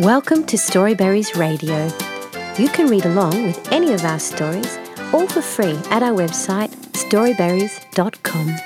Welcome to Storyberries Radio. You can read along with any of our stories, all for free at our website, storyberries.com.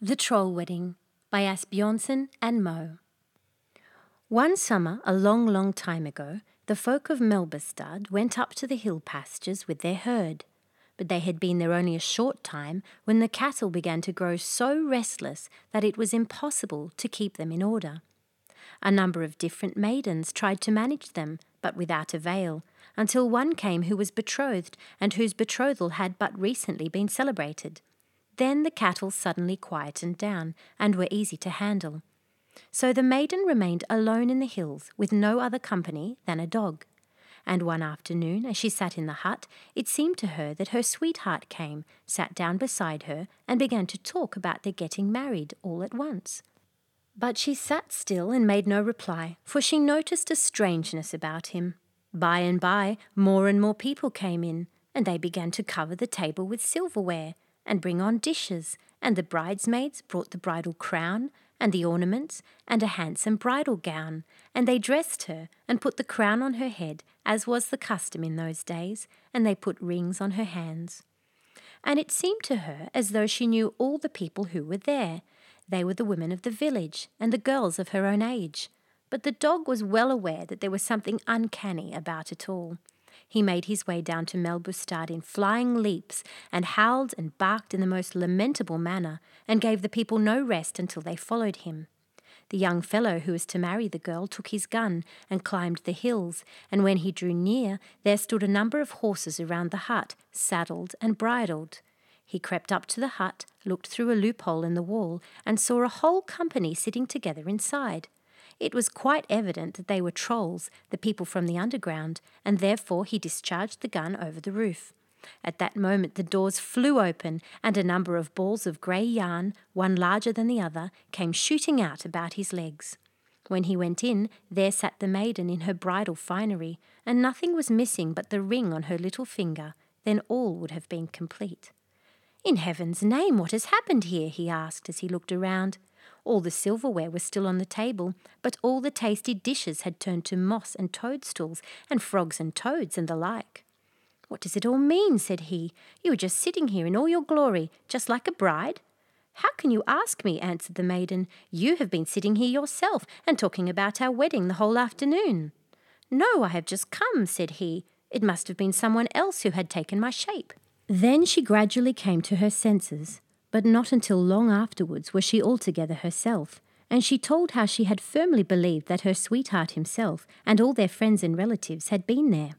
The Troll Wedding by Asbjornsen and Moe. One summer, a long, long time ago, the folk of Melbustad went up to the hill pastures with their herd but they had been there only a short time when the cattle began to grow so restless that it was impossible to keep them in order. A number of different maidens tried to manage them, but without avail, until one came who was betrothed and whose betrothal had but recently been celebrated. Then the cattle suddenly quietened down and were easy to handle. So the maiden remained alone in the hills with no other company than a dog and one afternoon, as she sat in the hut, it seemed to her that her sweetheart came, sat down beside her, and began to talk about their getting married all at once. But she sat still and made no reply, for she noticed a strangeness about him. By and by, more and more people came in, and they began to cover the table with silverware, and bring on dishes, and the bridesmaids brought the bridal crown, and the ornaments, and a handsome bridal gown, and they dressed her, and put the crown on her head, as was the custom in those days, and they put rings on her hands. And it seemed to her as though she knew all the people who were there. They were the women of the village, and the girls of her own age. But the dog was well aware that there was something uncanny about it all. He made his way down to Melbustad in flying leaps, and howled and barked in the most lamentable manner, and gave the people no rest until they followed him. The young fellow who was to marry the girl took his gun and climbed the hills, and when he drew near, there stood a number of horses around the hut, saddled and bridled. He crept up to the hut, looked through a loophole in the wall, and saw a whole company sitting together inside. It was quite evident that they were trolls, the people from the underground, and therefore he discharged the gun over the roof. At that moment the doors flew open, and a number of balls of grey yarn, one larger than the other, came shooting out about his legs. When he went in, there sat the maiden in her bridal finery, and nothing was missing but the ring on her little finger. Then all would have been complete. In heaven's name, what has happened here? he asked as he looked around. All the silverware was still on the table, but all the tasty dishes had turned to moss and toadstools, and frogs and toads, and the like. What does it all mean? said he. You are just sitting here in all your glory, just like a bride. How can you ask me? answered the maiden. You have been sitting here yourself and talking about our wedding the whole afternoon. No, I have just come, said he. It must have been someone else who had taken my shape. Then she gradually came to her senses but not until long afterwards was she altogether herself, and she told how she had firmly believed that her sweetheart himself and all their friends and relatives had been there.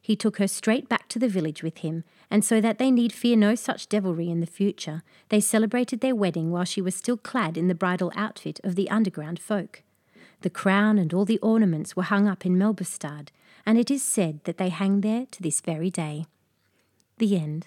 He took her straight back to the village with him, and so that they need fear no such devilry in the future, they celebrated their wedding while she was still clad in the bridal outfit of the underground folk. The crown and all the ornaments were hung up in Melbustad, and it is said that they hang there to this very day. The end.